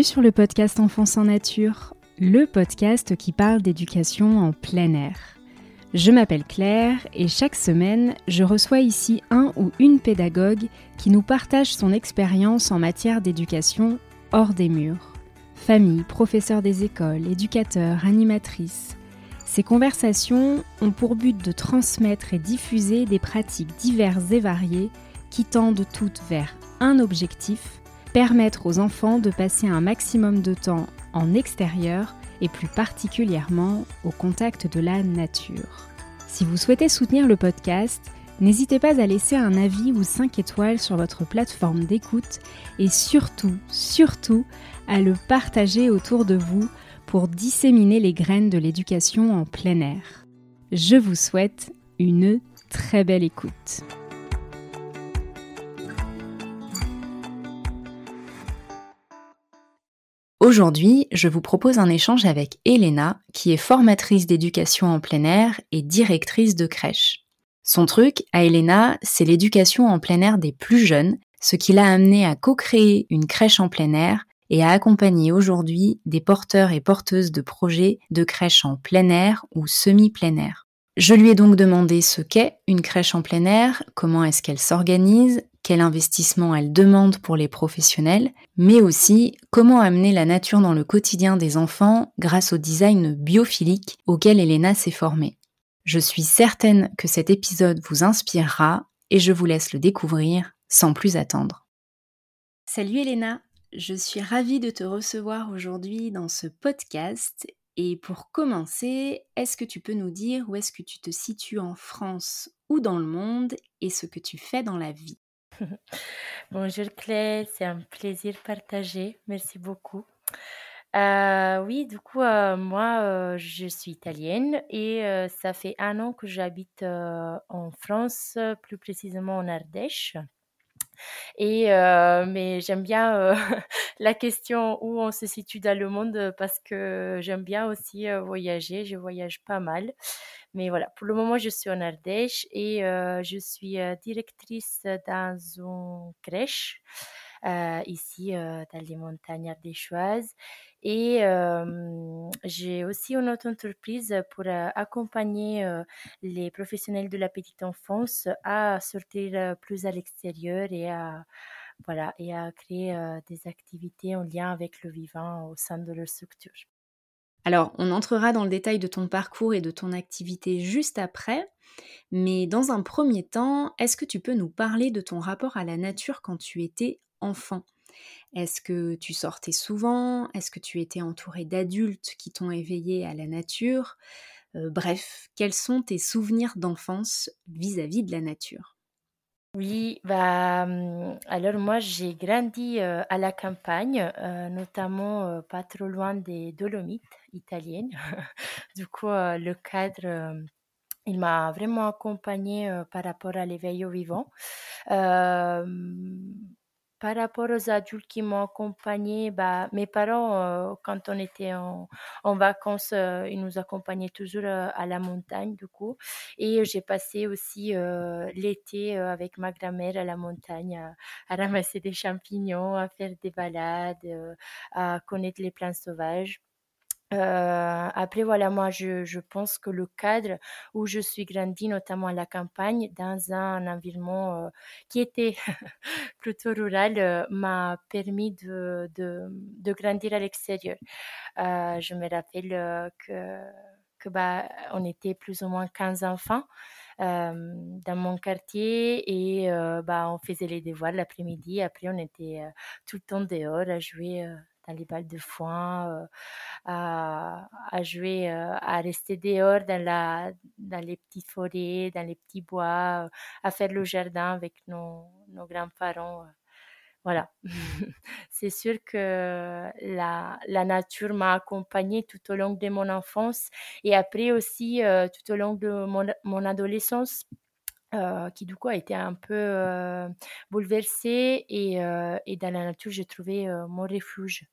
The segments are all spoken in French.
Bienvenue sur le podcast Enfance en Nature, le podcast qui parle d'éducation en plein air. Je m'appelle Claire et chaque semaine, je reçois ici un ou une pédagogue qui nous partage son expérience en matière d'éducation hors des murs. Famille, professeurs des écoles, éducateurs, animatrices. Ces conversations ont pour but de transmettre et diffuser des pratiques diverses et variées qui tendent toutes vers un objectif permettre aux enfants de passer un maximum de temps en extérieur et plus particulièrement au contact de la nature. Si vous souhaitez soutenir le podcast, n'hésitez pas à laisser un avis ou 5 étoiles sur votre plateforme d'écoute et surtout, surtout, à le partager autour de vous pour disséminer les graines de l'éducation en plein air. Je vous souhaite une très belle écoute. Aujourd'hui, je vous propose un échange avec Elena, qui est formatrice d'éducation en plein air et directrice de crèche. Son truc, à Elena, c'est l'éducation en plein air des plus jeunes, ce qui l'a amené à co-créer une crèche en plein air et à accompagner aujourd'hui des porteurs et porteuses de projets de crèche en plein air ou semi-plein air. Je lui ai donc demandé ce qu'est une crèche en plein air, comment est-ce qu'elle s'organise, quel investissement elle demande pour les professionnels, mais aussi comment amener la nature dans le quotidien des enfants grâce au design biophilique auquel Elena s'est formée. Je suis certaine que cet épisode vous inspirera et je vous laisse le découvrir sans plus attendre. Salut Elena, je suis ravie de te recevoir aujourd'hui dans ce podcast et pour commencer, est-ce que tu peux nous dire où est-ce que tu te situes en France ou dans le monde et ce que tu fais dans la vie? Bonjour Claire, c'est un plaisir partagé. Merci beaucoup. Euh, oui, du coup, euh, moi, euh, je suis italienne et ça fait un an que j'habite en France, plus précisément en Ardèche. Et mais j'aime bien la question où on se situe dans le monde parce que j'aime bien aussi voyager. Je voyage pas mal. Mais voilà, pour le moment, je suis en Ardèche et euh, je suis euh, directrice dans une crèche euh, ici dans les montagnes ardéchoises. Et j'ai aussi une autre entreprise pour accompagner les professionnels de la petite enfance à sortir plus à l'extérieur et à, voilà, et à créer des activités en lien avec le vivant au sein de leur structure. Alors, on entrera dans le détail de ton parcours et de ton activité juste après, mais dans un premier temps, est-ce que tu peux nous parler de ton rapport à la nature quand tu étais enfant? Est-ce que tu sortais souvent? Est-ce que tu étais entouré d'adultes qui t'ont éveillé à la nature? Euh, Bref, quels sont tes souvenirs d'enfance vis-à-vis de la nature? Oui, bah, alors moi j'ai grandi à la campagne, notamment pas trop loin des Dolomites italiennes. Du coup, le cadre, il m'a vraiment accompagnée par rapport à l'éveil au vivant. Par rapport aux adultes qui m'ont accompagnée, bah, mes parents, euh, quand on était en, en vacances, euh, ils nous accompagnaient toujours euh, à la montagne, du coup. Et j'ai passé aussi l'été avec ma grand-mère à la montagne, à, à, ramasser des champignons, à faire des balades, à connaître les plantes sauvages. Euh, après, voilà, moi, je, je, pense que le cadre où je suis grandi, notamment à la campagne, dans un environnement euh, qui était plutôt rural, euh, m'a permis de, de, de, grandir à l'extérieur. Euh, je me rappelle que, que bah, on était plus ou moins 15 enfants. dans mon quartier et bah, on faisait les devoirs l'après-midi. Après, on était tout le temps dehors à jouer les balles de foin, à, à, jouer, à rester dehors dans, la, dans les petites forêts, dans les petits bois, à faire le jardin avec nos, nos grands-parents. Voilà, c'est sûr que la, la nature m'a accompagnée tout au long de mon enfance et après aussi tout au long de mon, mon adolescence euh, qui du coup a été un peu euh, bouleversée et, euh, et, dans la nature j'ai trouvé mon refuge.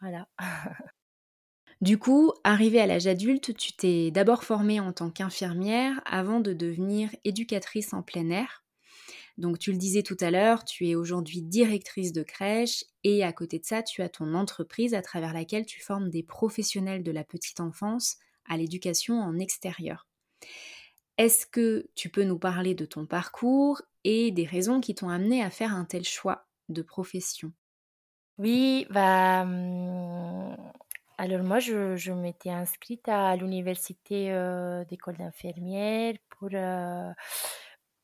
Voilà. Du coup, arrivée à l'âge adulte, tu t'es d'abord formée en tant qu'infirmière avant de devenir éducatrice en plein air. Donc tu le disais tout à l'heure, tu es aujourd'hui directrice de crèche et à côté de ça, tu as ton entreprise à travers laquelle tu formes des professionnels de la petite enfance à l'éducation en extérieur. Est-ce que tu peux nous parler de ton parcours et des raisons qui t'ont amené à faire un tel choix de profession? Oui, bah, hum, alors moi, je, m'étais inscrite à l'université d'école d'infirmière pour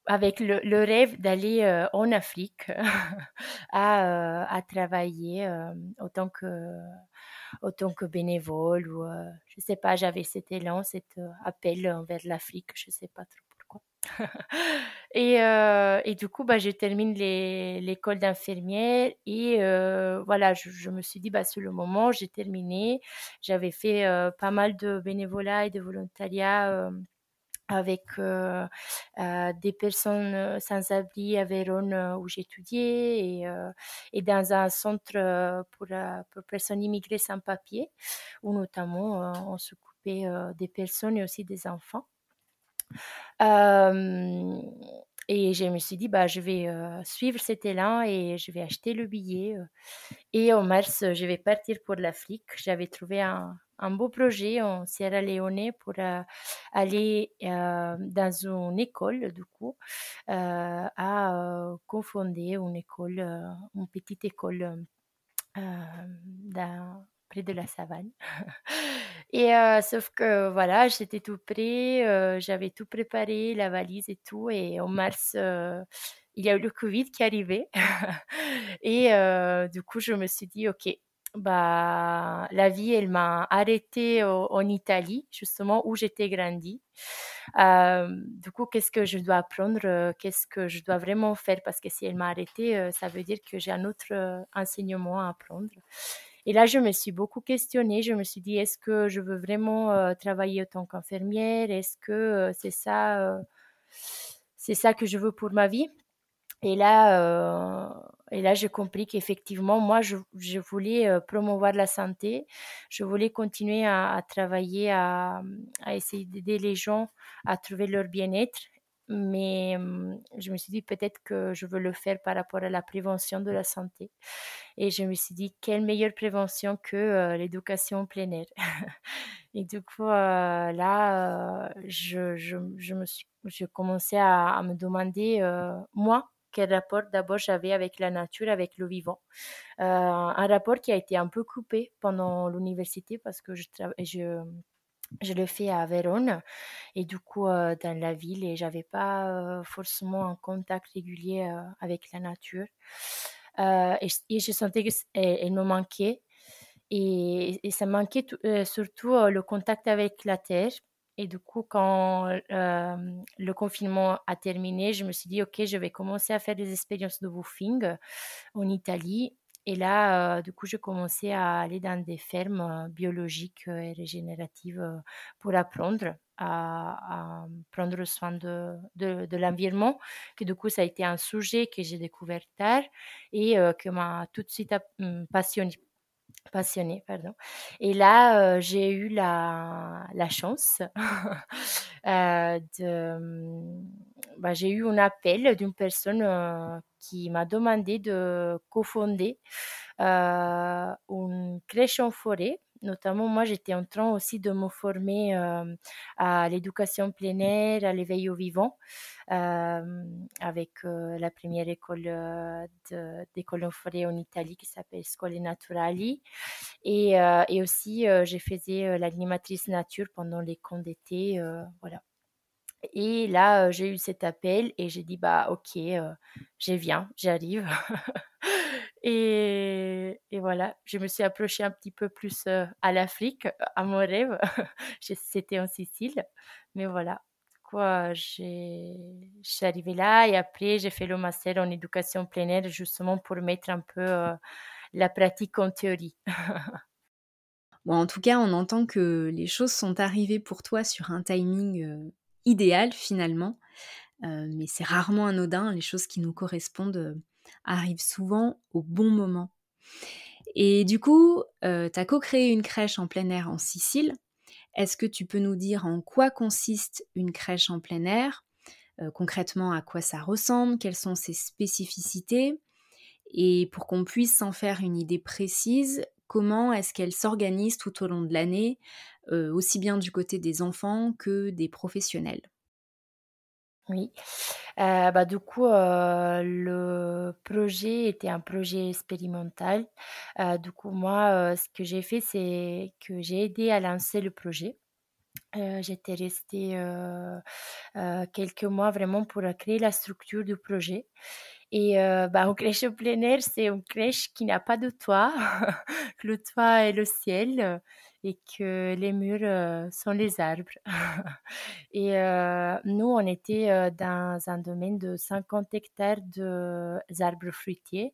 avec le, rêve d'aller euh, en Afrique à, à, travailler autant que autant que bénévole ou je sais pas, j'avais cet élan, cet appel envers l'Afrique, je sais pas trop pourquoi. et, et, du coup, bah, je termine l'école d'infirmière et voilà, je, me suis dit, bah, sur le moment, j'ai terminé. J'avais fait pas mal de bénévolat et de volontariat avec des personnes sans abri à Vérone où j'étudiais et, dans un centre pour, pour, personnes immigrées sans papier où notamment on s'occupait des personnes et aussi des enfants. et je me suis dit, bah, je vais suivre cet élan et je vais acheter le billet. et en mars, je vais partir pour l'Afrique. J'avais trouvé un, un beau projet en Sierra Leone pour euh, aller euh, dans une école, du coup, euh, à confonder une école, une petite école près de la savane. et sauf que voilà, j'étais tout prêt, j'avais tout préparé, la valise et tout, et en mars, il y a eu le Covid qui arrivait. et du coup, je me suis dit, OK, bah, la vie, elle m'a arrêtée en Italie, justement, où j'étais grandi. Euh, du coup, qu'est-ce que je dois apprendre euh, Qu'est-ce que je dois vraiment faire? Parce que si elle m'a arrêtée, euh, ça veut dire que j'ai un autre enseignement à apprendre. Et là, je me suis beaucoup questionnée. Je me suis dit, est-ce que je veux vraiment travailler en tant qu'infirmière? Est-ce que c'est ça, c'est ça que je veux pour ma vie? Et là, euh, là j'ai compris qu'effectivement, moi, je, je voulais euh, promouvoir la santé. Je voulais continuer à, travailler, à, essayer d'aider les gens à trouver leur bien-être. Mais hum, je me suis dit peut-être que je veux le faire par rapport à la prévention de la santé. Et je me suis dit, quelle meilleure prévention que euh, l'éducation en plein air. et du coup, là, je, je, je, me suis, je commençais à me demander, moi, quel rapport d'abord j'avais avec la nature, avec le vivant. Euh, un rapport qui a été un peu coupé pendant l'université parce que je, je, je le fais à Vérone et du coup euh, dans la ville et j'avais pas euh, forcément un contact régulier avec la nature. Et, je sentais qu'elle me manquait et, et ça manquait surtout le contact avec la terre et du coup, quand le confinement a terminé, je me suis dit, OK, je vais commencer à faire des expériences de woofing en Italie. Et là, du coup, je commençais à aller dans des fermes biologiques et régénératives pour apprendre à, prendre soin de, de, l'environnement. Que du coup, ça a été un sujet que j'ai découvert tard et que m'a tout de suite passionné passionnée, pardon. Et là, j'ai eu la, chance de... Bah, j'ai eu un appel d'une personne qui m'a demandé de cofonder une crèche en forêt notamment moi j'étais en train aussi de me former à l'éducation plein air, à l'éveil au vivant, avec la première école d'école en forêt en Italie qui s'appelle Scuole Naturali. Et, et aussi j'ai faisais l'animatrice nature pendant les camps d'été. voilà. Et là, j'ai eu cet appel et j'ai dit, bah ok, je viens, j'arrive. Et, voilà, je me suis approchée un petit peu plus à l'Afrique, à mon rêve. C'était en Sicile. Mais voilà, quoi, je suis arrivée là et après, j'ai fait le master en éducation plein air justement pour mettre un peu la pratique en théorie. bon, en tout cas, on entend que les choses sont arrivées pour toi sur un timing idéal finalement. mais c'est rarement anodin, les choses qui nous correspondent arrive souvent au bon moment. Et du coup, euh, tu as co-créé une crèche en plein air en Sicile. Est-ce que tu peux nous dire en quoi consiste une crèche en plein air? Concrètement à quoi ça ressemble, quelles sont ses spécificités, et pour qu'on puisse s'en faire une idée précise, comment est-ce qu'elle s'organise tout au long de l'année, aussi bien du côté des enfants que des professionnels? Oui. bah, du coup, le projet était un projet expérimental. du coup, moi, ce que j'ai fait, c'est que j'ai aidé à lancer le projet. j'étais restée, quelques mois vraiment pour, créer la structure du projet et bah, au crèche au plein air, c'est une crèche qui n'a pas de toit. Le toit est le ciel, et que les murs, sont les arbres. Et nous, on était, dans un domaine de 50 hectares d'arbres fruitiers,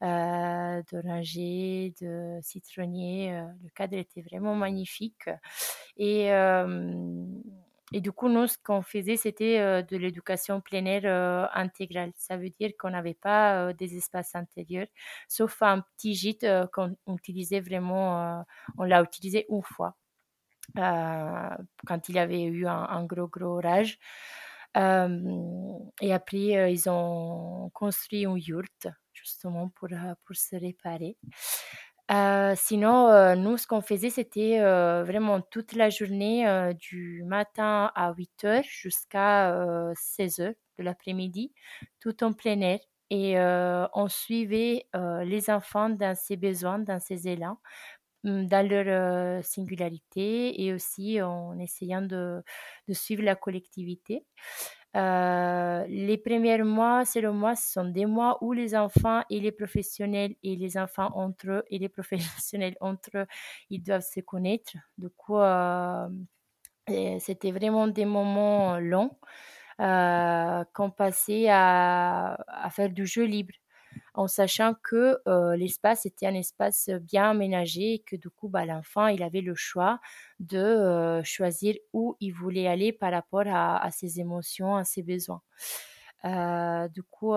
d'orangers, de citronniers, le cadre était vraiment magnifique et et du coup, nous, ce qu'on faisait, c'était de l'éducation plein air intégrale. Ça veut dire qu'on n'avait pas des espaces intérieurs, sauf un petit gîte qu'on utilisait vraiment, on l'a utilisé une fois, quand il y avait eu un, gros, gros orage. et après, ils ont construit une yourte, justement, pour, pour se réparer sinon, nous, ce qu'on faisait, c'était, vraiment toute la journée, du matin à 8:00 jusqu'à, 16:00 de l'après-midi, tout en plein air et on suivait, les enfants dans ses besoins, dans ses élans, mmh, dans leur, singularité et aussi en essayant de suivre la collectivité. Euh, les premiers mois, c'est le mois, ce sont des mois où les enfants et les professionnels et les enfants entre eux et les professionnels entre eux, ils doivent se connaître. Du coup, euh, c'était vraiment des moments longs euh, qu'on passait à, faire du jeu libre en sachant que l'espace était un espace bien aménagé et que du coup, bah, l'enfant, il avait le choix de choisir où il voulait aller par rapport à, ses émotions, à ses besoins. Du coup,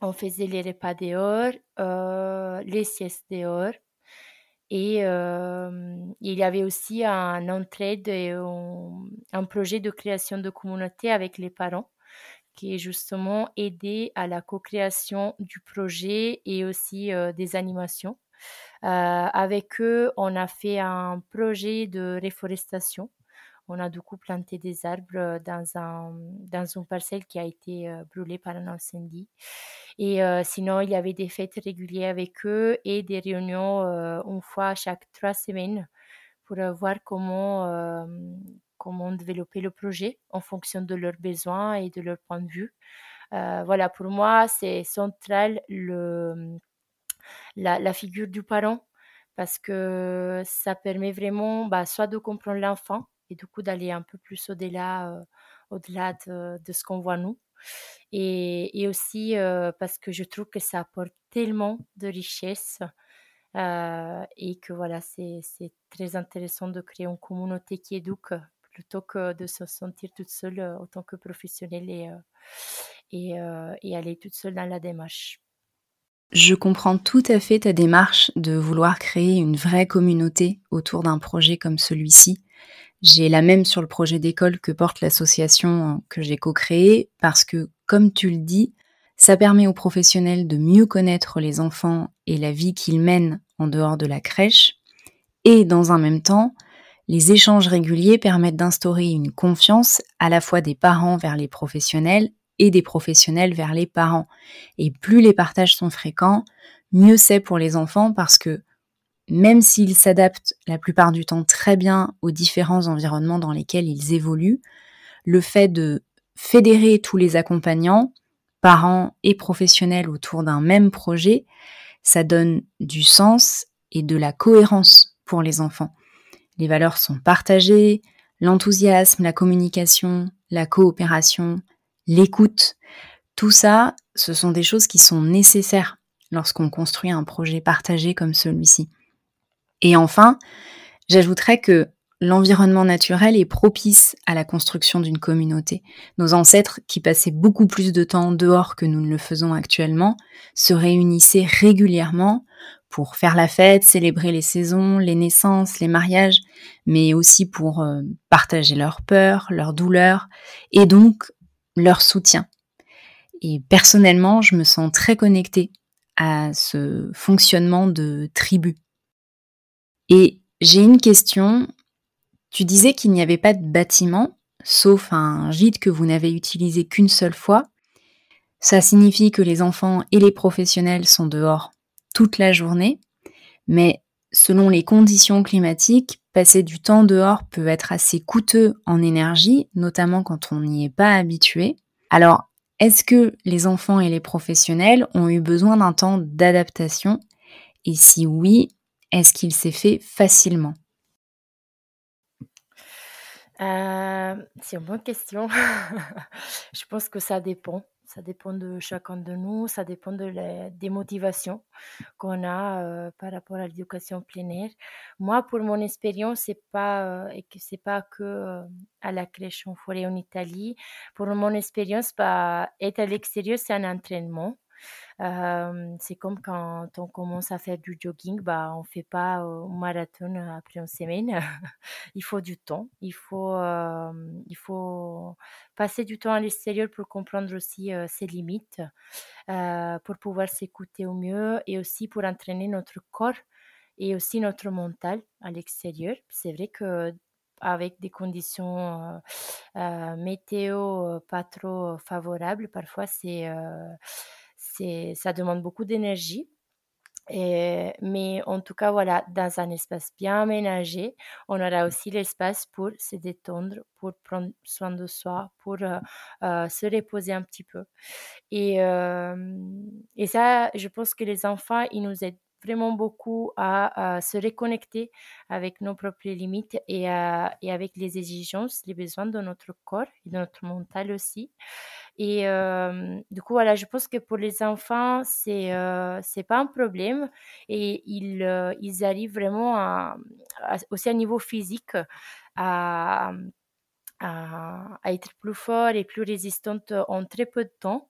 on faisait les repas dehors, les siestes dehors. Et il y avait aussi un entraide et un projet de création de communauté avec les parents qui justement aider à la co-création du projet et aussi des animations. avec eux, on a fait un projet de réforestation. On a du coup planté des arbres dans, un, dans une parcelle qui a été brûlée par un incendie. Et sinon, il y avait des fêtes régulières avec eux et des réunions une fois chaque trois semaines pour voir comment, comment développer le projet en fonction de leurs besoins et de leur point de vue. Voilà, pour moi, c'est central le, la, figure du parent parce que ça permet vraiment bah, soit de comprendre l'enfant et du coup d'aller un peu plus au-delà au-delà de, ce qu'on voit nous. Et, aussi parce que je trouve que ça apporte tellement de richesse et que voilà, c'est très intéressant de créer une communauté qui éduque plutôt que de se sentir toute seule en tant que professionnelle et, et aller toute seule dans la démarche. Je comprends tout à fait ta démarche de vouloir créer une vraie communauté autour d'un projet comme celui-ci. J'ai la même sur le projet d'école que porte l'association que j'ai co-créée parce que, comme tu le dis, ça permet aux professionnels de mieux connaître les enfants et la vie qu'ils mènent en dehors de la crèche et dans un même temps, les échanges réguliers permettent d'instaurer une confiance à la fois des parents vers les professionnels et des professionnels vers les parents. Et plus les partages sont fréquents, mieux c'est pour les enfants parce que même s'ils s'adaptent la plupart du temps très bien aux différents environnements dans lesquels ils évoluent, le fait de fédérer tous les accompagnants, parents et professionnels autour d'un même projet, ça donne du sens et de la cohérence pour les enfants. Les valeurs sont partagées, l'enthousiasme, la communication, la coopération, l'écoute. Tout ça, ce sont des choses qui sont nécessaires lorsqu'on construit un projet partagé comme celui-ci. Et enfin, j'ajouterais que l'environnement naturel est propice à la construction d'une communauté. Nos ancêtres, qui passaient beaucoup plus de temps dehors que nous ne le faisons actuellement, se réunissaient régulièrement pour faire la fête, célébrer les saisons, les naissances, les mariages, mais aussi pour euh, partager leurs peurs, leurs douleurs, et donc leur soutien. Et personnellement, je me sens très connectée à ce fonctionnement de tribu. Et j'ai une question. Tu disais qu'il n'y avait pas de bâtiment, sauf un gîte que vous n'avez utilisé qu'une seule fois. Ça signifie que les enfants et les professionnels sont dehors toute la journée, mais selon les conditions climatiques, passer du temps dehors peut être assez coûteux en énergie, notamment quand on n'y est pas habitué. Alors, est-ce que les enfants et les professionnels ont eu besoin d'un temps d'adaptation? Et si oui, est-ce qu'il s'est fait facilement? Euh, C'est une bonne question. Je pense que ça dépend. Ça dépend de chacun de nous, ça dépend de la, des motivations qu'on a euh, par rapport à l'éducation air. Moi, pour mon expérience, c'est pas euh, et c'est pas que à la crèche en forêt en Italie. Pour mon expérience, bah, être à l'extérieur, c'est un entraînement c'est comme quand on commence à faire du jogging, bah, on fait pas un marathon après une semaine. il faut du temps, il faut, il faut passer du temps à l'extérieur pour comprendre aussi ses limites, pour pouvoir s'écouter au mieux et aussi pour entraîner notre corps et aussi notre mental à l'extérieur. C'est vrai que avec des conditions météo pas trop favorables, parfois c'est ça demande beaucoup d'énergie. mais en tout cas, voilà, dans un espace bien aménagé, on aura aussi l'espace pour se détendre, pour prendre soin de soi, pour euh, euh, se reposer un petit peu. Et, et ça, je pense que les enfants, ils nous aident vraiment beaucoup à, se reconnecter avec nos propres limites et, avec les exigences, les besoins de notre corps et de notre mental aussi. Et du coup, voilà, je pense que pour les enfants, c'est euh, pas un problème et ils, ils arrivent vraiment aussi à niveau physique à, à, être plus forts et plus résistantes en très peu de temps.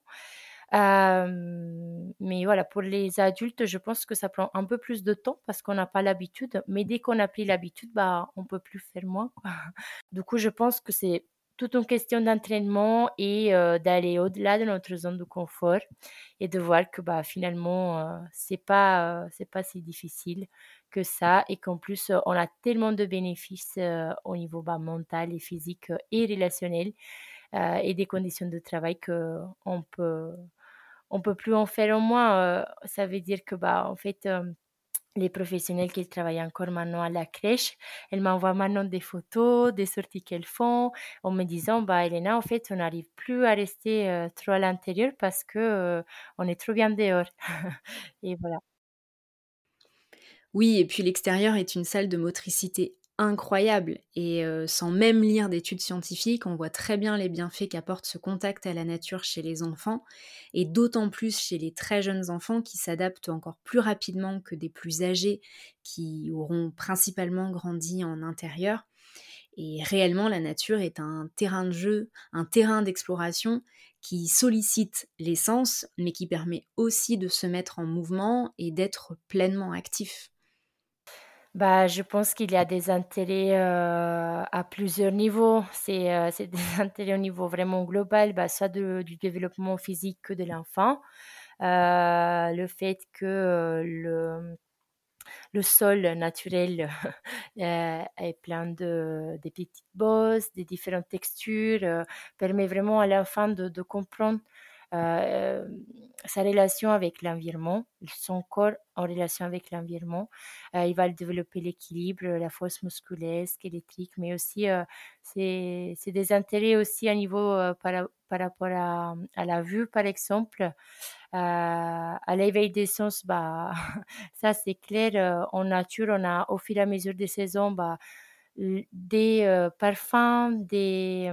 Mais voilà, pour les adultes, je pense que ça prend un peu plus de temps parce qu'on n'a pas l'habitude. Mais dès qu'on a pris l'habitude, bah, on peut plus faire moins. Du coup, je pense que c'est toute une question d'entraînement et d'aller au-delà de notre zone de confort et de voir que bah, finalement, euh, c'est pas, pas si difficile que ça et qu'en plus, on a tellement de bénéfices au niveau bah, mental et physique et relationnel et des conditions de travail qu'on peut, on peut plus en faire au moins. ça veut dire que, bah, en fait, les professionnels qui travaillent encore maintenant à la crèche, elles m'envoient maintenant des photos, des sorties qu'elles font, en me disant, bah, Elena, en fait, on n'arrive plus à rester euh, trop à l'intérieur parce que euh, on est trop bien dehors. et voilà. Oui, et puis l'extérieur est une salle de motricité incroyable et sans même lire d'études scientifiques, on voit très bien les bienfaits qu'apporte ce contact à la nature chez les enfants et d'autant plus chez les très jeunes enfants qui s'adaptent encore plus rapidement que des plus âgés qui auront principalement grandi en intérieur. Et réellement, la nature est un terrain de jeu, un terrain d'exploration qui sollicite les sens, mais qui permet aussi de se mettre en mouvement et d'être pleinement actif. Bah, je pense qu'il y a des intérêts euh, à plusieurs niveaux. C'est euh, des intérêts au niveau vraiment global, bah, soit du développement physique de l'enfant, euh, le fait que le, le sol naturel est plein de, de petites bosses, des différentes textures, permet vraiment à l'enfant de, de comprendre euh, sa relation avec l'environnement, son corps en relation avec l'environnement. Euh, il va développer l'équilibre, la force musculaire, squelettique, mais aussi euh, c'est des intérêts aussi à niveau par, rapport à, la vue, par exemple. à l'éveil des sens, bah, ça c'est clair. en nature, on a au fur et à mesure des saisons bah, des parfums, des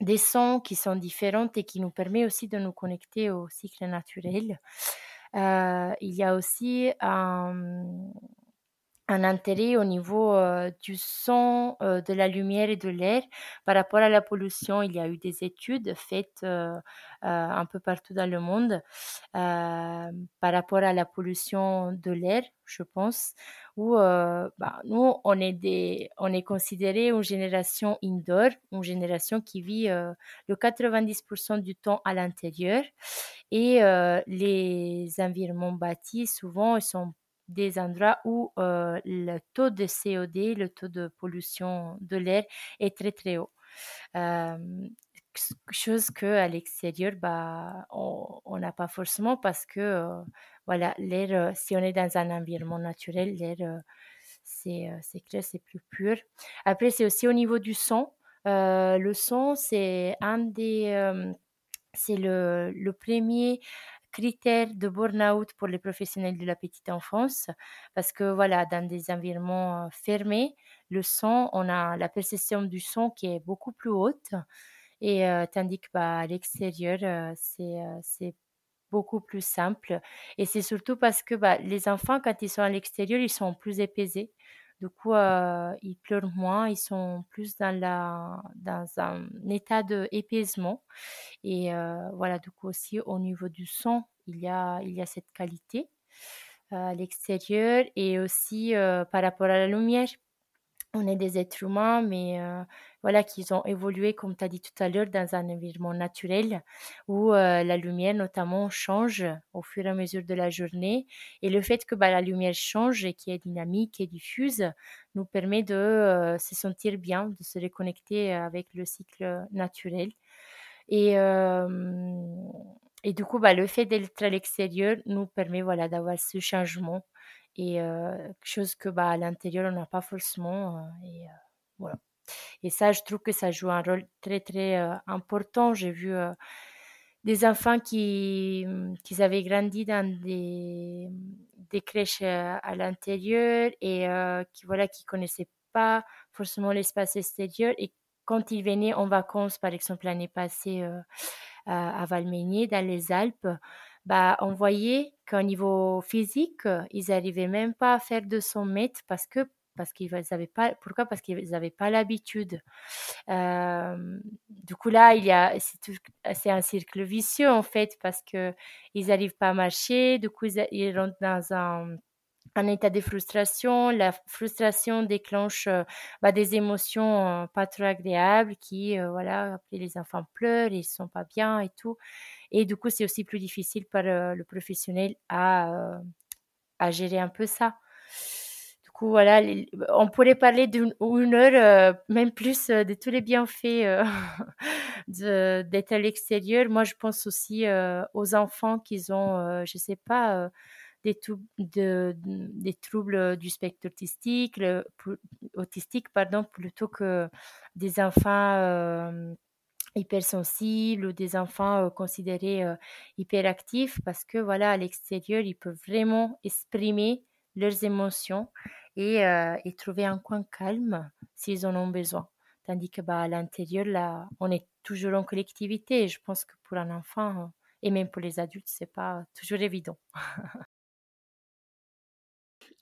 des sons qui sont différents et qui nous permet aussi de nous connecter au cycle naturel. Euh, il y a aussi un, un intérêt au niveau du son, de la lumière et de l'air. Par rapport à la pollution, il y a eu des études faites un peu partout dans le monde par rapport à la pollution de l'air, je pense, où bah, nous, on est, des, on est considéré une génération indoor, une génération qui vit le 90% du temps à l'intérieur. Et les environnements bâtis, souvent, ils sont des endroits où le taux de COD, le taux de pollution de l'air est très très haut. chose que à l'extérieur, bah, on n'a pas forcément parce que voilà, l'air, si on est dans un environnement naturel, l'air, c'est clair, c'est plus pur. Après, c'est aussi au niveau du son. le son, c'est un des, c'est le, le premier critères de burn-out pour les professionnels de la petite enfance parce que voilà, dans des environnements fermés, le son, on a la perception du son qui est beaucoup plus haute et tandis que bah, à l'extérieur, c'est c'est beaucoup plus simple et c'est surtout parce que bah, les enfants quand ils sont à l'extérieur, ils sont plus épaisés. Du coup, ils pleurent moins, ils sont plus dans, la, dans un état d'épaisement. Et voilà, du coup aussi au niveau du son, il y a, il y a cette qualité à l'extérieur et aussi par rapport à la lumière on est des êtres humains, mais voilà, qu'ils ont évolué, comme tu as dit tout à l'heure, dans un environnement naturel où la lumière, notamment, change au fur et à mesure de la journée. Et le fait que bah, la lumière change et qui est dynamique et diffuse nous permet de se sentir bien, de se reconnecter avec le cycle naturel. Et, et du coup, bah, le fait d'être à l'extérieur nous permet voilà, d'avoir ce changement et quelque chose que bah, à l'intérieur, on n'a pas forcément. et voilà. Et ça, je trouve que ça joue un rôle très, très important. J'ai vu des enfants qui, mmh, qui avaient grandi dans des, des crèches à l'intérieur et qui voilà qui connaissaient pas forcément l'espace extérieur et quand ils venaient en vacances par exemple l'année passée à Valménier dans les Alpes bah, on voyait qu'au niveau physique, ils n'arrivaient même pas à faire 200 mètres parce que parce qu'ils avaient pas pourquoi? Parce qu'ils n'avaient pas l'habitude. Du coup là il y a c'est un cercle vicieux en fait parce que ils n'arrivent pas à marcher. Du coup ils, rentrent dans un un état de frustration. La frustration déclenche bah, des émotions pas trop agréables qui, voilà, après les enfants pleurent, ils sont pas bien et tout. Et du coup, c'est aussi plus difficile pour le professionnel à, gérer un peu ça. Du coup, voilà, on pourrait parler d'une heure, même plus, de tous les bienfaits d'être à l'extérieur. Moi, je pense aussi aux enfants qui ont, je sais pas, des, de, des troubles du spectre autistique, autistique pardon, plutôt que des enfants hypersensibles ou des enfants euh, considérés euh, hyperactifs parce que voilà à l'extérieur ils peuvent vraiment exprimer leurs émotions et, euh, et trouver un coin calme s'ils en ont besoin. Tandis que bah, à l'intérieur là on est toujours en collectivité et je pense que pour un enfant et même pour les adultes c'est pas toujours évident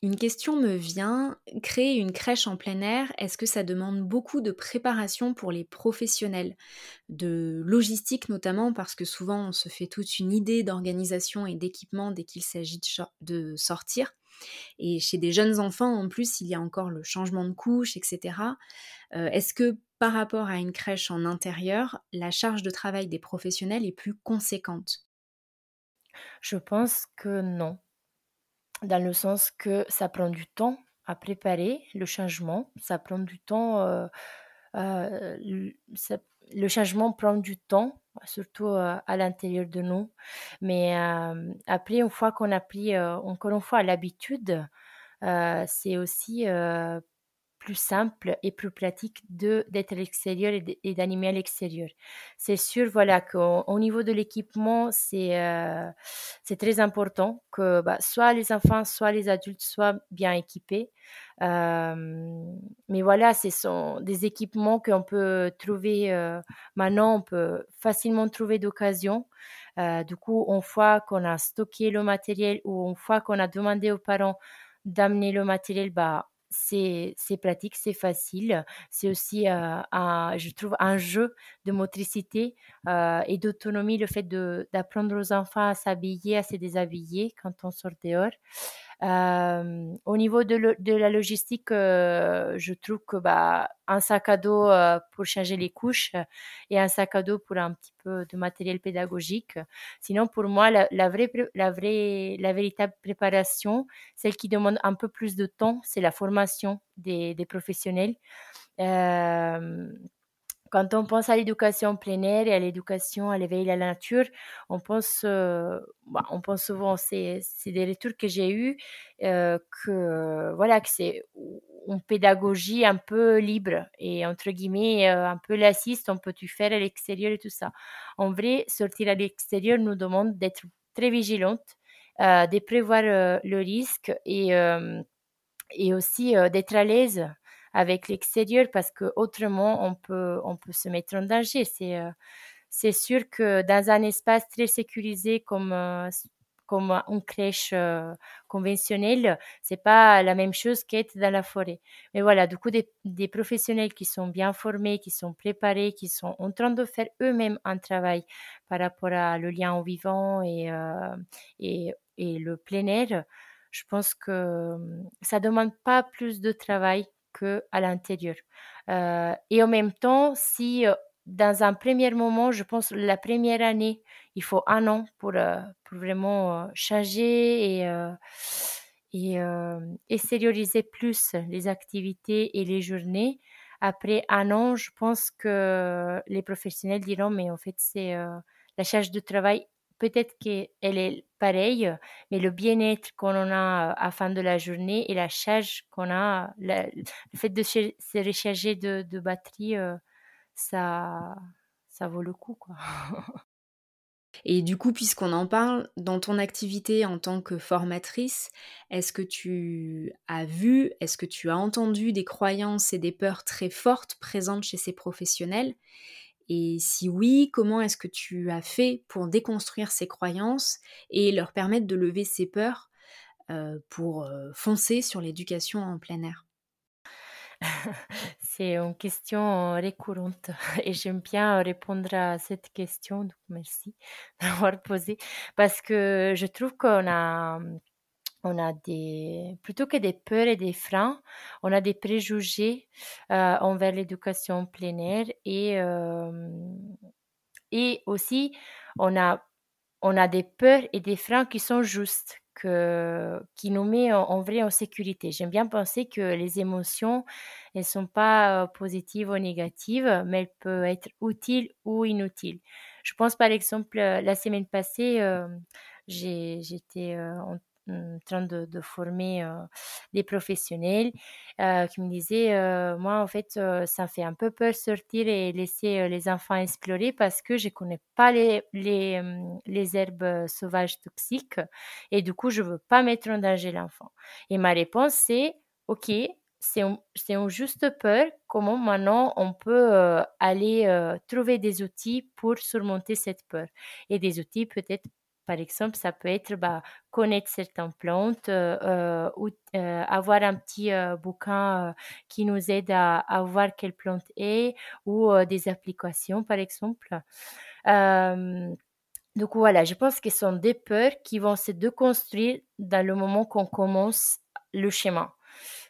Une question me vient, créer une crèche en plein air, est-ce que ça demande beaucoup de préparation pour les professionnels? De logistique notamment, parce que souvent on se fait toute une idée d'organisation et d'équipement dès qu'il s'agit de, sortir. Et chez des jeunes enfants, en plus, il y a encore le changement de couche, etc. Euh, est-ce que par rapport à une crèche en intérieur, la charge de travail des professionnels est plus conséquente? Je pense que non dans le sens que ça prend du temps à préparer le changement, ça prend du temps, euh, euh, le changement prend du temps, surtout euh, à l'intérieur de nous. Mais après, une fois qu'on a pris encore une fois l'habitude, c'est aussi plus simple et plus pratique d'être à l'extérieur et d'animer à l'extérieur. C'est sûr, voilà, qu'au niveau de l'équipement, c'est euh, c'est très important que bah, soit les enfants, soit les adultes soient bien équipés. Euh, mais voilà, ce sont des équipements qu'on peut trouver euh, maintenant, on peut facilement trouver d'occasion. du coup, une fois qu'on a stocké le matériel ou une fois qu'on a demandé aux parents d'amener le matériel, bah, c'est pratique, c'est facile. C'est aussi, un je trouve un jeu de motricité, heu et d'autonomie, le fait d'apprendre aux enfants à s'habiller, à se déshabiller quand on sort dehors. Hem, au niveau de la logistique, heu, je trouve que, bah, un sac à dos, heu, pour changer les couches et un sac à dos pour un petit peu de matériel pédagogique. Sinon pour moi la vraie la vraie la véritable préparation, celle qui demande un peu plus de temps, c'est la formation des professionnels. Quand on pense à l'éducation plein air et à l'éducation à l'éveil à la nature, on pense, heu, bah, on pense souvent c'est des retours que j'ai eus, heu, que voilà, que c'est une pédagogie un peu libre et entre guillemets, heu, un peu laxiste, on peut tout faire à l'extérieur et tout ça. En vrai, sortir à l'extérieur nous demande d'être très vigilante, de prévoir, le risque et et aussi, d'être à l'aise avec l'extérieur parce qu'autrement on peut on peut se mettre en danger. C'est, heu, c'est sûr que dans un espace très sécurisé comme, heu, s comme une crèche, heu, conventionnelle, c'est pas la même chose qu'être dans la forêt. Mais voilà, du coup des professionnels qui sont bien formés, qui sont préparés, qui sont en train de faire eux-mêmes un travail par rapport à le lien au vivant et heu et et le plein air, je pense que, mmh, ça demande pas plus de travail qu'à l'intérieur. Heu et en même temps, si, heu, dans un premier moment, je pense la première année, il faut un an pour, heu, pour vraiment, changer et et extérioriser plus les activités et les journées. Après un an, je pense que les professionnels diront: «Mais en fait, c'est, la charge de travail Peut-être qu'elle est pareille, mais le bien-être qu'on en a à la fin de la journée et la charge qu'on a, le fait de se recharger de de batterie, ça ça vaut le coup, quoi. Et du coup, puisqu'on en parle, dans ton activité en tant que formatrice, est-ce que tu as vu, est-ce que tu as entendu des croyances et des peurs très fortes présentes chez ces professionnels? Et si oui, comment est-ce que tu as fait pour déconstruire ces croyances et leur permettre de lever ces peurs, heu, pour, heu, foncer sur l'éducation en plein air? C'est une question récurrente et j'aime bien répondre à cette question, donc merci d'avoir posé parce que je trouve qu'on a, on a des plutôt que des peurs et des freins, on a des préjugés, heu, envers l'éducation plein air et et aussi on a on a des peurs et des freins qui sont justes, que qui nous met en vrai en sécurité. J'aime bien penser que les émotions, elles sont pas, positives ou négatives, mais elles peuvent être utiles ou inutiles. Je pense par exemple, la semaine passée, j'ai j'étais, en en train de former, heu, des professionnels, heu, qui me disaient, «Moi en fait, ça me fait un peu peur sortir et laisser, les enfants explorer parce que je connais pas les les, hem, les herbes, sauvages toxiques et du coup je veux pas mettre en danger l'enfant» et ma réponse c'est: «OK, c'est un c'est une juste peur, comment maintenant on peut, aller, trouver des outils pour surmonter cette peur?» et des outils peut-être par exemple, ça peut être, bah, connaître certaines plantes, ou avoir un petit, bouquin, qui nous aide à à voir quelle plante est ou, des applications par exemple. Donc voilà, je pense que ce sont des peurs qui vont se déconstruire dans le moment qu'on commence le chemin.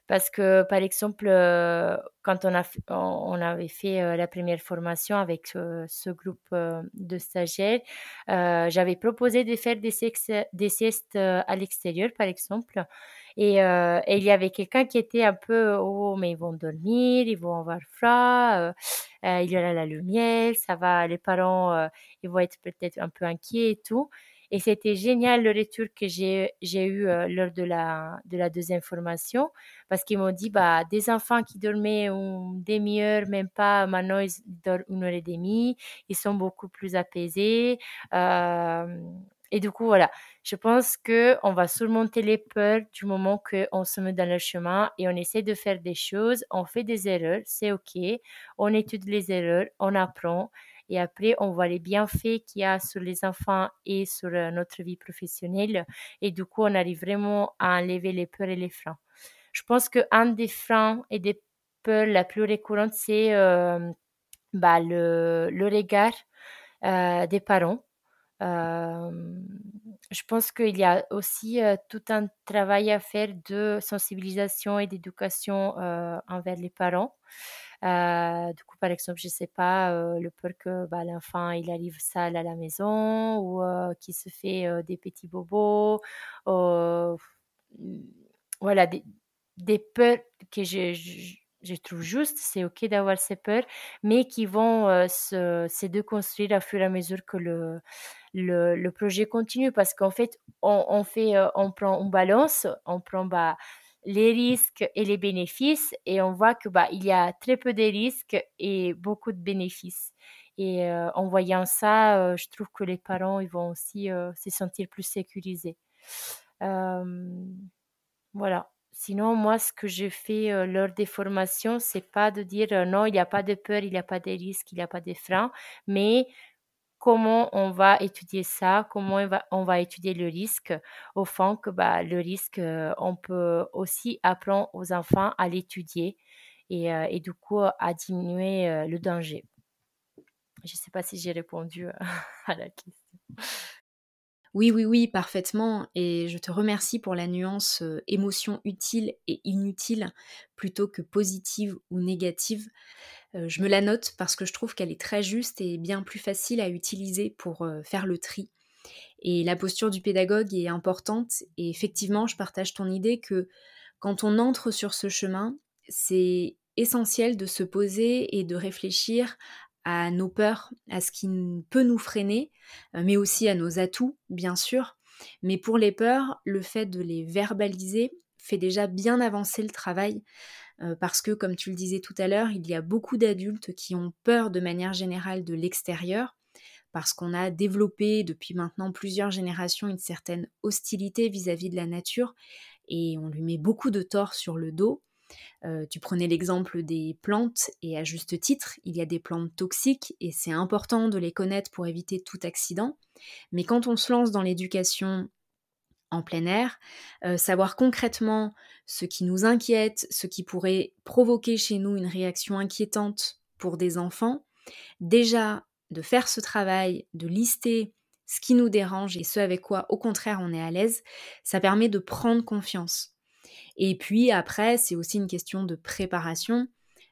Parce que, par exemple, heu, quand on avait fait, heu, la première formation avec, heu, ce groupe, de stagiaires, j'avais proposé de faire des sex des siestes, à l'extérieur, par exemple. Et il y avait quelqu'un qui était un peu: «Oh, mais ils vont dormir, ils vont avoir froid, heu, il y aura la lumière, ça va les parents, ils vont être peut-être un peu inquiets et tout» et c'était génial le retour que j'ai eu, heu, lors de la de la 2e formation parce qu'ils m'ont dit: «Bah, des enfants qui dormaient une demi-heure, même pas, maintenant ils dorment 1 heure et demie, ils sont beaucoup plus apaisés». Hem et du coup, voilà, je pense qu'on va surmonter les peurs du moment qu'on se met dans le chemin et on essaie de faire des choses, on fait des erreurs, c'est OK, on étudie les erreurs, on apprend Et après, on voit les bienfaits qu'il y a sur les enfants et sur notre vie professionnelle. Et du coup, on arrive vraiment à enlever les peurs et les freins. Je pense qu'un des freins et des peurs la plus récurrente, c'est bah, le, le, regard des parents. je pense qu'il y a aussi tout un travail à faire de sensibilisation et d'éducation envers les parents. Du coup, par exemple, je ne sais pas, le peur que bah, l'enfant il arrive sale à la maison ou qu'il se fait des petits bobos. voilà, des, des peurs que je, je, trouve juste, c'est ok d'avoir ces peurs, mais qui vont euh, se, se, déconstruire au fur et à mesure que le, le, le projet continue. Parce qu'en fait, on, on, fait, euh, on prend, on balance, on prend bah, les risques et les bénéfices, et on voit que bah, il y a très peu de risques et beaucoup de bénéfices. Et euh, en voyant ça, je trouve que les parents ils vont aussi se sentir plus sécurisés. voilà. Sinon, moi, ce que je fais lors des formations, c'est pas de dire non, il n'y a pas de peur, il n'y a pas de risque, il n'y a pas de frein, mais comment on va étudier ça, comment on va, étudier le risque, au fond que bah, le risque, on peut aussi apprendre aux enfants à l'étudier et, et, du coup à diminuer le danger. Je ne sais pas si j'ai répondu à la question. Oui, oui, oui, parfaitement. Et je te remercie pour la nuance émotion utile et inutile plutôt que positive ou négative. Je me la note parce que je trouve qu'elle est très juste et bien plus facile à utiliser pour faire le tri. Et la posture du pédagogue est importante. Et effectivement, je partage ton idée que quand on entre sur ce chemin, c'est essentiel de se poser et de réfléchir à nos peurs, à ce qui peut nous freiner, euh, mais aussi à nos atouts, bien sûr. Mais pour les peurs, le fait de les verbaliser fait déjà bien avancer le travail, euh, parce que, comme tu le disais tout à l'heure, il y a beaucoup d'adultes qui ont peur de manière générale de l'extérieur, parce qu'on a développé depuis maintenant plusieurs générations une certaine hostilité vis-à-vis -vis de la nature, et on lui met beaucoup de tort sur le dos. Euh, tu prenais l'exemple des plantes et à juste titre, il y a des plantes toxiques et c'est important de les connaître pour éviter tout accident. Mais quand on se lance dans l'éducation en plein air, euh, savoir concrètement ce qui nous inquiète, ce qui pourrait provoquer chez nous une réaction inquiétante pour des enfants, déjà de faire ce travail, de lister ce qui nous dérange et ce avec quoi au contraire on est à l'aise, ça permet de prendre confiance. Et puis après, c'est aussi une question de préparation.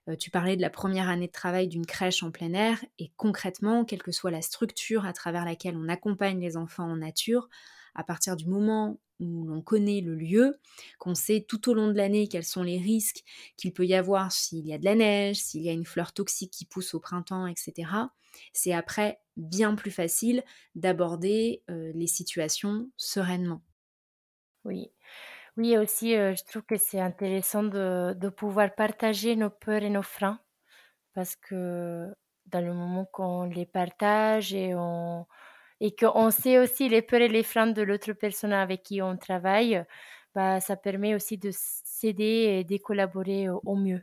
Euh, tu parlais de la première année de travail d'une crèche en plein air et concrètement, quelle que soit la structure à travers laquelle on accompagne les enfants en nature, à partir du moment où l'on connaît le lieu, qu'on sait tout au long de l'année quels sont les risques qu'il peut y avoir s'il y a de la neige, s'il y a une fleur toxique qui pousse au printemps, etc., c'est après bien plus facile d'aborder euh, les situations sereinement. Oui, oui, aussi, euh, je trouve que c'est intéressant de, de pouvoir partager nos peurs et nos freins parce que dans le moment qu'on les partage et on et qu'on sait aussi les peurs et les freins de l'autre personne avec qui on travaille, bah, ça permet aussi de s'aider et de collaborer au, au mieux.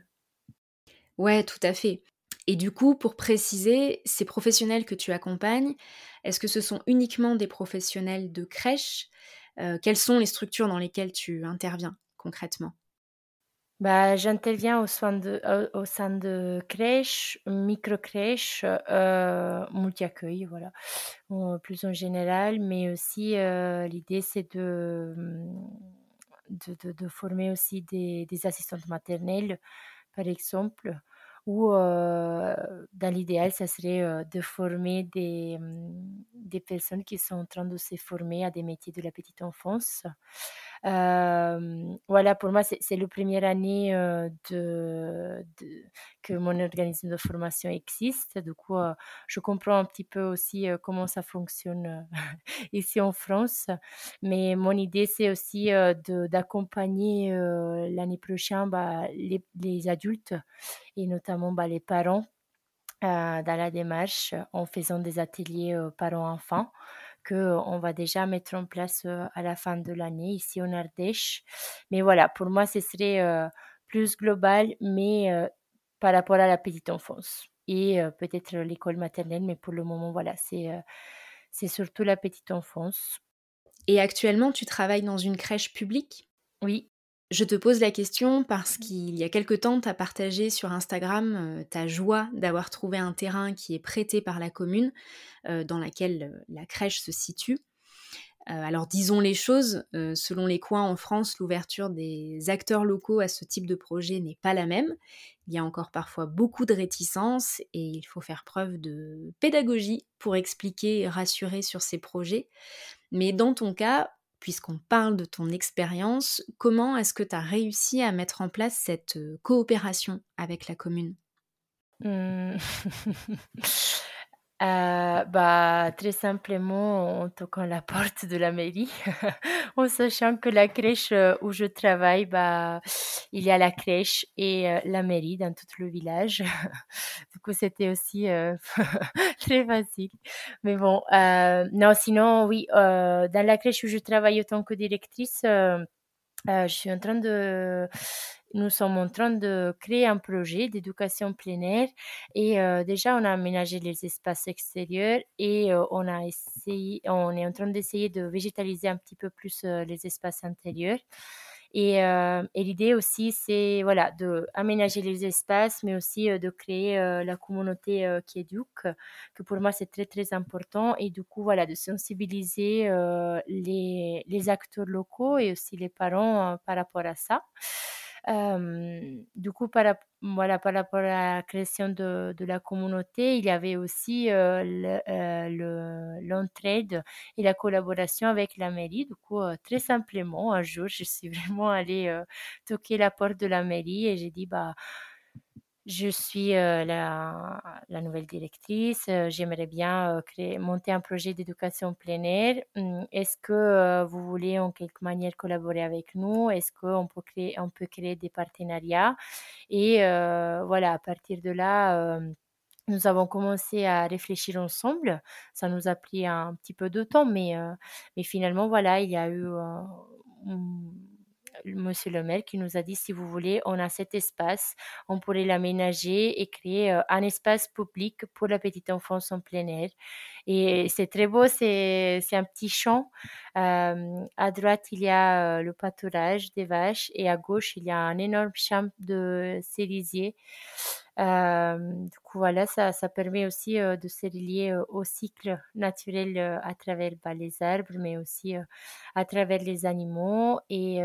Ouais, tout à fait. Et du coup, pour préciser, ces professionnels que tu accompagnes, est-ce que ce sont uniquement des professionnels de crèche? Euh, quelles sont les structures dans lesquelles tu interviens concrètement? Bah, J'interviens au, sein de, au, sein de crèches, micro-crèches, euh, multi-accueil, voilà, plus en général, mais aussi euh, l'idée c'est de, de, de, former aussi des, des assistantes maternelles, par exemple, ou dans l'idéal, ça serait de former des, mmh, des personnes qui sont en train de se former à des métiers de la petite enfance. Voilà, pour moi, c'est la première année de, que mon organisme de formation existe. Du coup, je comprends un petit peu aussi comment ça fonctionne ici en France. Mais mon idée, c'est aussi d'accompagner l'année prochaine bah, les, adultes et notamment bah, les parents dans la démarche en faisant des ateliers parents-enfants qu'on va déjà mettre en place à la fin de l'année ici en Ardèche. Mais voilà, pour moi, ce serait plus global, mais par rapport à la petite enfance. et peut-être l'école maternelle, mais pour le moment, voilà, c'est c'est surtout la petite enfance. Et actuellement, tu travailles dans une crèche publique? Oui. Je te pose la question parce qu'il y a quelque temps, tu as partagé sur Instagram ta joie d'avoir trouvé un terrain qui est prêté par la commune, dans laquelle la crèche se situe. Euh, alors disons les choses, euh, selon les coins en France, l'ouverture des acteurs locaux à ce type de projet n'est pas la même. Il y a encore parfois beaucoup de réticences et il faut faire preuve de pédagogie pour expliquer et rassurer sur ces projets. Mais dans ton cas, puisqu'on parle de ton expérience, comment est-ce que tu as réussi à mettre en place cette coopération avec la commune? Mmh. Euh, bah, très simplement en toquant la porte de la mairie, en sachant que la crèche euh, où je travaille, bah, il y a la crèche et euh, la mairie dans tout le village. du coup, c'était aussi très facile. Mais bon, non, sinon, oui, dans la crèche où je travaille en tant que directrice, je suis en train de nous sommes en train de créer un projet d'éducation plein et euh, déjà on a aménagé les espaces extérieurs et euh, on a essayé, on est en train d'essayer de végétaliser un petit peu plus euh, les espaces intérieurs. Et, l'idée aussi, c'est voilà, d'aménager les espaces, mais aussi de créer la communauté qui éduque, que pour moi c'est très très important. Et du coup, voilà, de sensibiliser les acteurs locaux et aussi les parents par rapport à ça du coup, par, rapport à la création de la communauté, il y avait aussi l'entraide et la collaboration avec la mairie. Du coup, très simplement, un jour, je suis vraiment allée toquer la porte de la mairie et j'ai dit, bah, je suis la, nouvelle directrice. J'aimerais bien créer, monter un projet d'éducation plein air. Mmh, est-ce que vous voulez en quelque manière collaborer avec nous? Est-ce qu'on peut créer, on peut créer des partenariats? Et voilà, à partir de là, nous avons commencé à réfléchir ensemble. Ça nous a pris un petit peu de temps, mais, mais finalement, voilà, il y a eu monsieur le maire qui nous a dit si vous voulez, on a cet espace, on pourrait l'aménager et créer euh, un espace public pour la petite enfance en plein air. Et c'est très beau, c'est un petit champ. Euh, à droite, il y a euh, le pâturage des vaches et à gauche, il y a un énorme champ de cerisier. Du coup, voilà, ça, ça permet aussi de se relier au cycle naturel à travers bah, les arbres, mais aussi à travers les animaux. Et,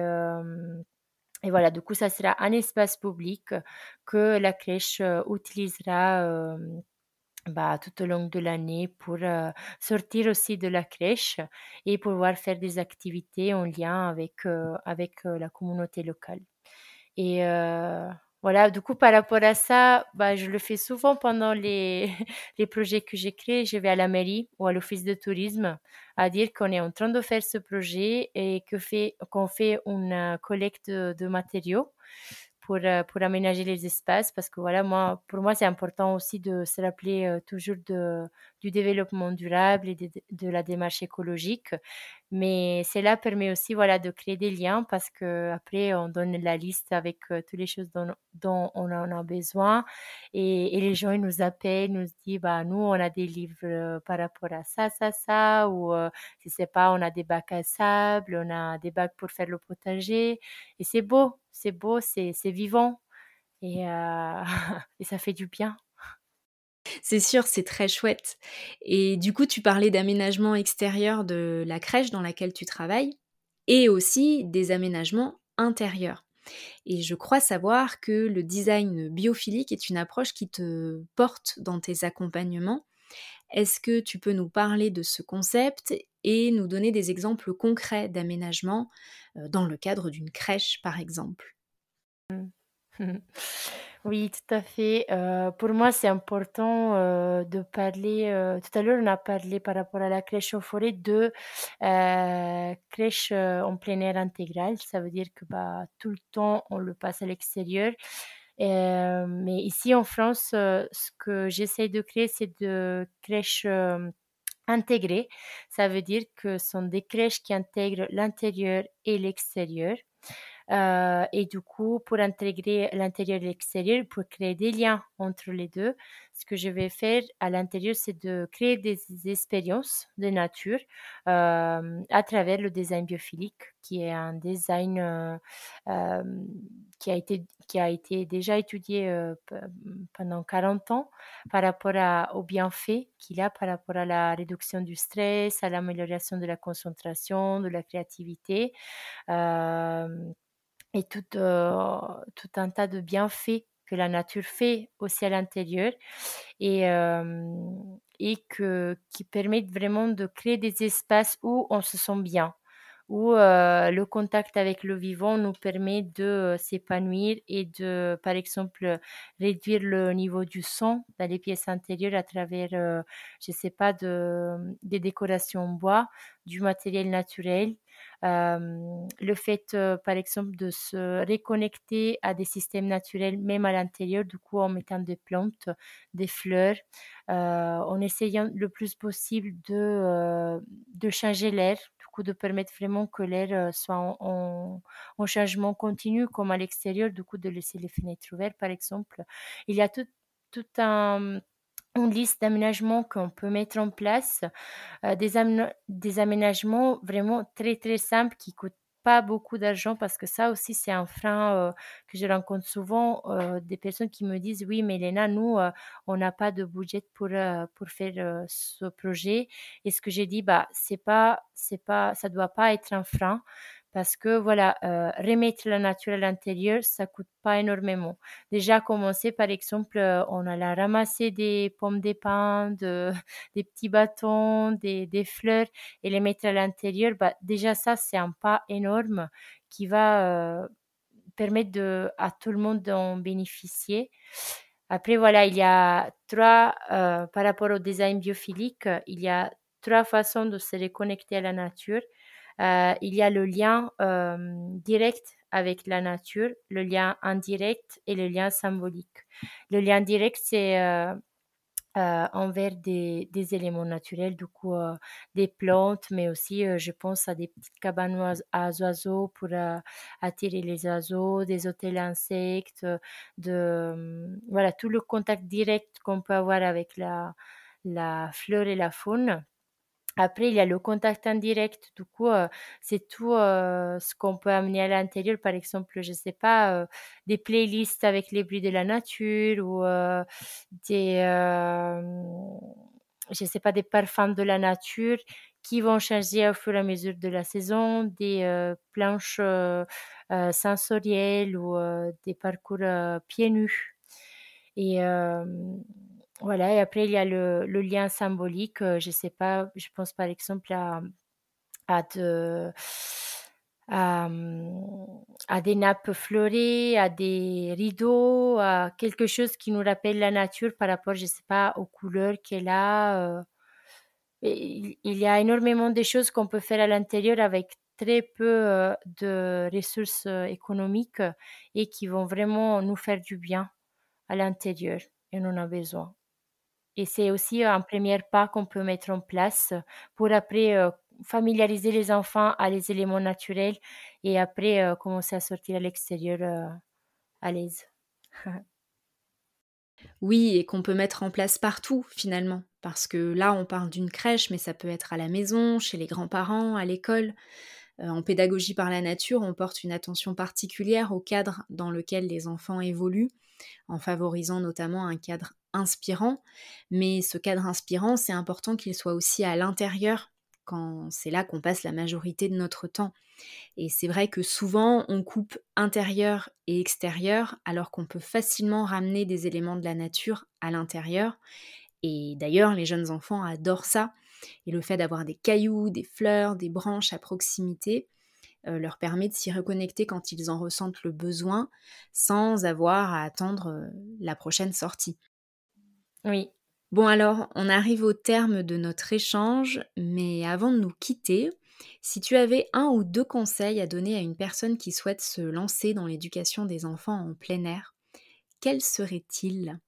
et voilà, du coup, ça sera un espace public que la crèche utilisera bah, tout au long de l'année pour sortir aussi de la crèche et pouvoir faire des activités en lien avec, avec la communauté locale. Et voilà, du coup, par rapport à ça, bah, je le fais souvent pendant les, les projets que j'ai créés. Je vais à la mairie ou à l'office de tourisme à dire qu'on est en train de faire ce projet et que fait, qu'on fait une collecte de matériaux pour, euh, pour aménager les espaces parce que voilà, moi, pour moi, c'est important aussi de se rappeler euh, toujours de, du développement durable et de, la démarche écologique. Mais cela permet aussi voilà, de créer des liens parce que après on donne la liste avec euh, toutes les choses dont, on en a besoin et, les gens ils nous appellent, nous disent bah, nous on a des livres par rapport à ça, ça, ça, ou si c'est pas, on a des bacs à sable, on a des bacs pour faire le potager et c'est beau c'est beau, c'est vivant et, euh, et ça fait du bien. C'est sûr, c'est très chouette. Et du coup, tu parlais d'aménagement extérieur de la crèche dans laquelle tu travailles et aussi des aménagements intérieurs. Et je crois savoir que le design biophilique est une approche qui te porte dans tes accompagnements. Est-ce que tu peux nous parler de ce concept et nous donner des exemples concrets d'aménagement euh, dans le cadre d'une crèche, par exemple? Oui, tout à fait. Euh, pour moi, c'est important euh, de parler. tout à l'heure, on a parlé par rapport à la crèche en forêt de crèche en plein air intégrale. Ça veut dire que bah, tout le temps, on le passe à l'extérieur. mais ici en France, ce que j'essaie de créer, c'est de crèches intégrées. Ça veut dire que ce sont des crèches qui intègrent l'intérieur et l'extérieur. Et du coup, pour intégrer l'intérieur et l'extérieur, pour créer des liens entre les deux, ce que je vais faire à l'intérieur, c'est de créer des expériences de nature à travers le design biophilique, qui est un design qui, a été, qui a été déjà étudié pendant 40 ans par rapport aux bienfaits qu'il a par rapport à la réduction du stress, à l'amélioration de la concentration, de la créativité et tout, tout un tas de bienfaits que la nature fait aussi à l'intérieur et, et que, qui permettent vraiment de créer des espaces où on se sent bien, où le contact avec le vivant nous permet de s'épanouir et de, par exemple, réduire le niveau du son dans les pièces intérieures à travers, je ne sais pas, de, des décorations en bois, du matériel naturel le fait, par exemple, de se reconnecter à des systèmes naturels, même à l'intérieur, du coup, en mettant des plantes, des fleurs, en essayant le plus possible de, de changer l'air, du coup, de permettre vraiment que l'air soit en, en, changement continu, comme à l'extérieur, du coup, de laisser les fenêtres ouvertes, par exemple. Il y a tout, tout un une liste d'aménagements qu'on peut mettre en place, euh, des, des aménagements vraiment très très simples qui coûtent pas beaucoup d'argent parce que ça aussi c'est un frein euh, que je rencontre souvent euh, des personnes qui me disent oui mais Léna nous on n'a pas de budget pour pour faire ce projet et ce que j'ai dit bah c'est pas c'est pas ça doit pas être un frein parce que voilà, euh, remettre la nature à l'intérieur, ça coûte pas énormément. Déjà, commencer par exemple, euh, on allait ramasser des pommes de pin, de, des petits bâtons, des, des, fleurs et les mettre à l'intérieur. Bah, déjà, ça, c'est un pas énorme qui va euh, permettre à tout le monde d'en bénéficier. Après, voilà, il y a trois, par rapport au design biophilique, il y a trois façons de se reconnecter à la nature. Euh, il y a le lien euh, direct avec la nature, le lien indirect et le lien symbolique. Le lien direct, c'est euh, envers des, éléments naturels, du coup des plantes, mais aussi je pense à des petites cabanes à oiseaux pour attirer les oiseaux, des hôtels insectes, voilà tout le contact direct qu'on peut avoir avec la, la fleur et la faune. Après, il y a le contact indirect. Du coup, euh, c'est tout euh, ce qu'on peut amener à l'intérieur. Par exemple, je ne sais pas, euh, des playlists avec les bruits de la nature ou des, je sais pas, des parfums de la nature qui vont changer au fur et à mesure de la saison, des planches sensorielles ou des parcours pieds nus. Et voilà, et après, il y a le, lien symbolique. Euh, je sais pas, je pense par exemple à, à, des nappes fleurées, à des rideaux, à quelque chose qui nous rappelle la nature par rapport, je sais pas, aux couleurs qu'elle a. Euh. il, y a énormément de choses qu'on peut faire à l'intérieur avec très peu euh, de ressources économiques et qui vont vraiment nous faire du bien à l'intérieur et on en a besoin. Et c'est aussi un premier pas qu'on peut mettre en place pour après familiariser les enfants à les éléments naturels et après commencer à sortir à l'extérieur à l'aise. oui, et qu'on peut mettre en place partout finalement. Parce que là, on parle d'une crèche, mais ça peut être à la maison, chez les grands-parents, à l'école. en pédagogie par la nature, on porte une attention particulière au cadre dans lequel les enfants évoluent, en favorisant notamment un cadre inspirant, mais ce cadre inspirant, c'est important qu'il soit aussi à l'intérieur, quand c'est là qu'on passe la majorité de notre temps. Et c'est vrai que souvent on coupe intérieur et extérieur, alors qu'on peut facilement ramener des éléments de la nature à l'intérieur. Et d'ailleurs, les jeunes enfants adorent ça. Et le fait d'avoir des cailloux, des fleurs, des branches à proximité, euh, leur permet de s'y reconnecter quand ils en ressentent le besoin sans avoir à attendre euh, la prochaine sortie. Oui. Bon alors, on arrive au terme de notre échange, mais avant de nous quitter, si tu avais un ou deux conseils à donner à une personne qui souhaite se lancer dans l'éducation des enfants en plein air, quels seraient-ils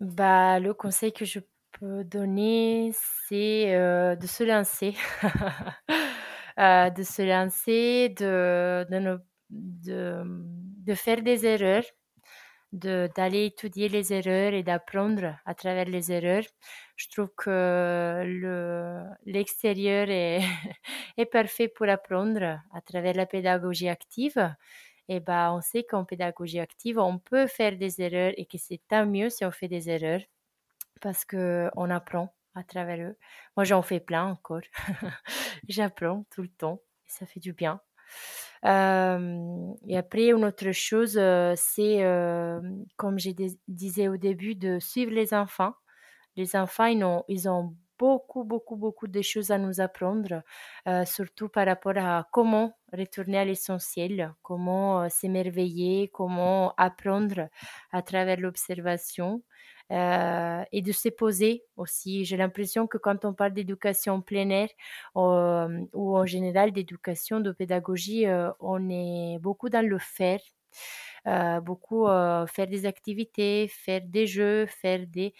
Bah, le conseil que je peux donner, c'est euh, de se lancer, euh, de se lancer, de, de, de, de faire des erreurs, d'aller étudier les erreurs et d'apprendre à travers les erreurs. Je trouve que le, l'extérieur est, est parfait pour apprendre à travers la pédagogie active. Et ben, on sait qu'en pédagogie active, on peut faire des erreurs et que c'est tant mieux si on fait des erreurs parce qu'on apprend à travers eux. Moi, j'en fais plein encore. J'apprends tout le temps et ça fait du bien. Et après, une autre chose, c'est, comme je disais au début, de suivre les enfants. Les enfants, ils ont, ils ont beaucoup, beaucoup, beaucoup de choses à nous apprendre, surtout par rapport à comment retourner à l'essentiel, comment s'émerveiller, comment apprendre à travers l'observation. Euh, et de se poser aussi. J'ai l'impression que quand on parle d'éducation plein air euh, ou en général d'éducation, de pédagogie, euh, on est beaucoup dans le faire. beaucoup faire des activités, faire des jeux, faire des...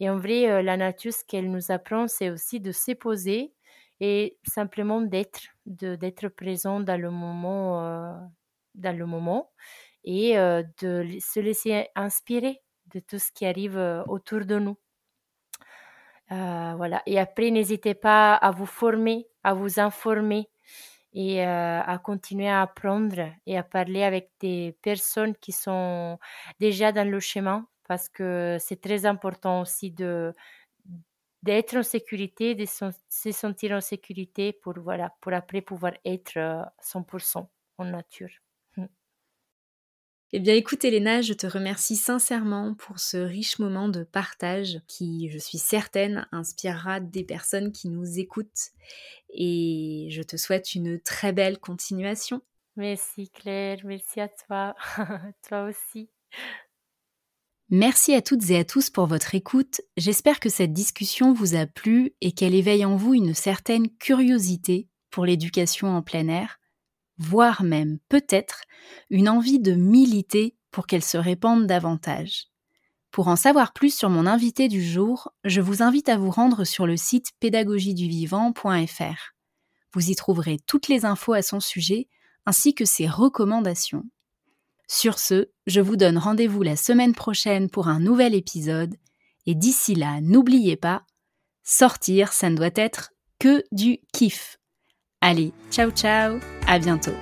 Et en vrai, la nature, ce qu'elle nous apprend, c'est aussi de se poser et simplement d'être, d'être présent dans le moment, dans le moment et de se laisser inspirer de tout ce qui arrive euh, autour de nous. Euh, voilà. Et après, n'hésitez pas à vous former, à vous informer et euh, à continuer à apprendre et à parler avec des personnes qui sont déjà dans le chemin parce que c'est très important aussi de d'être en sécurité, de se sentir en sécurité pour voilà pour après pouvoir être 100% en nature. Eh bien écoute Elena, je te remercie sincèrement pour ce riche moment de partage qui, je suis certaine, inspirera des personnes qui nous écoutent. Et je te souhaite une très belle continuation. Merci Claire, merci à toi, toi aussi. Merci à toutes et à tous pour votre écoute. J'espère que cette discussion vous a plu et qu'elle éveille en vous une certaine curiosité pour l'éducation en plein air voire même peut-être une envie de militer pour qu'elle se répande davantage. Pour en savoir plus sur mon invité du jour, je vous invite à vous rendre sur le site pédagogieduvivant.fr. Vous y trouverez toutes les infos à son sujet ainsi que ses recommandations. Sur ce, je vous donne rendez-vous la semaine prochaine pour un nouvel épisode et d'ici là, n'oubliez pas, sortir, ça ne doit être que du kiff. Allez, ciao ciao, à bientôt.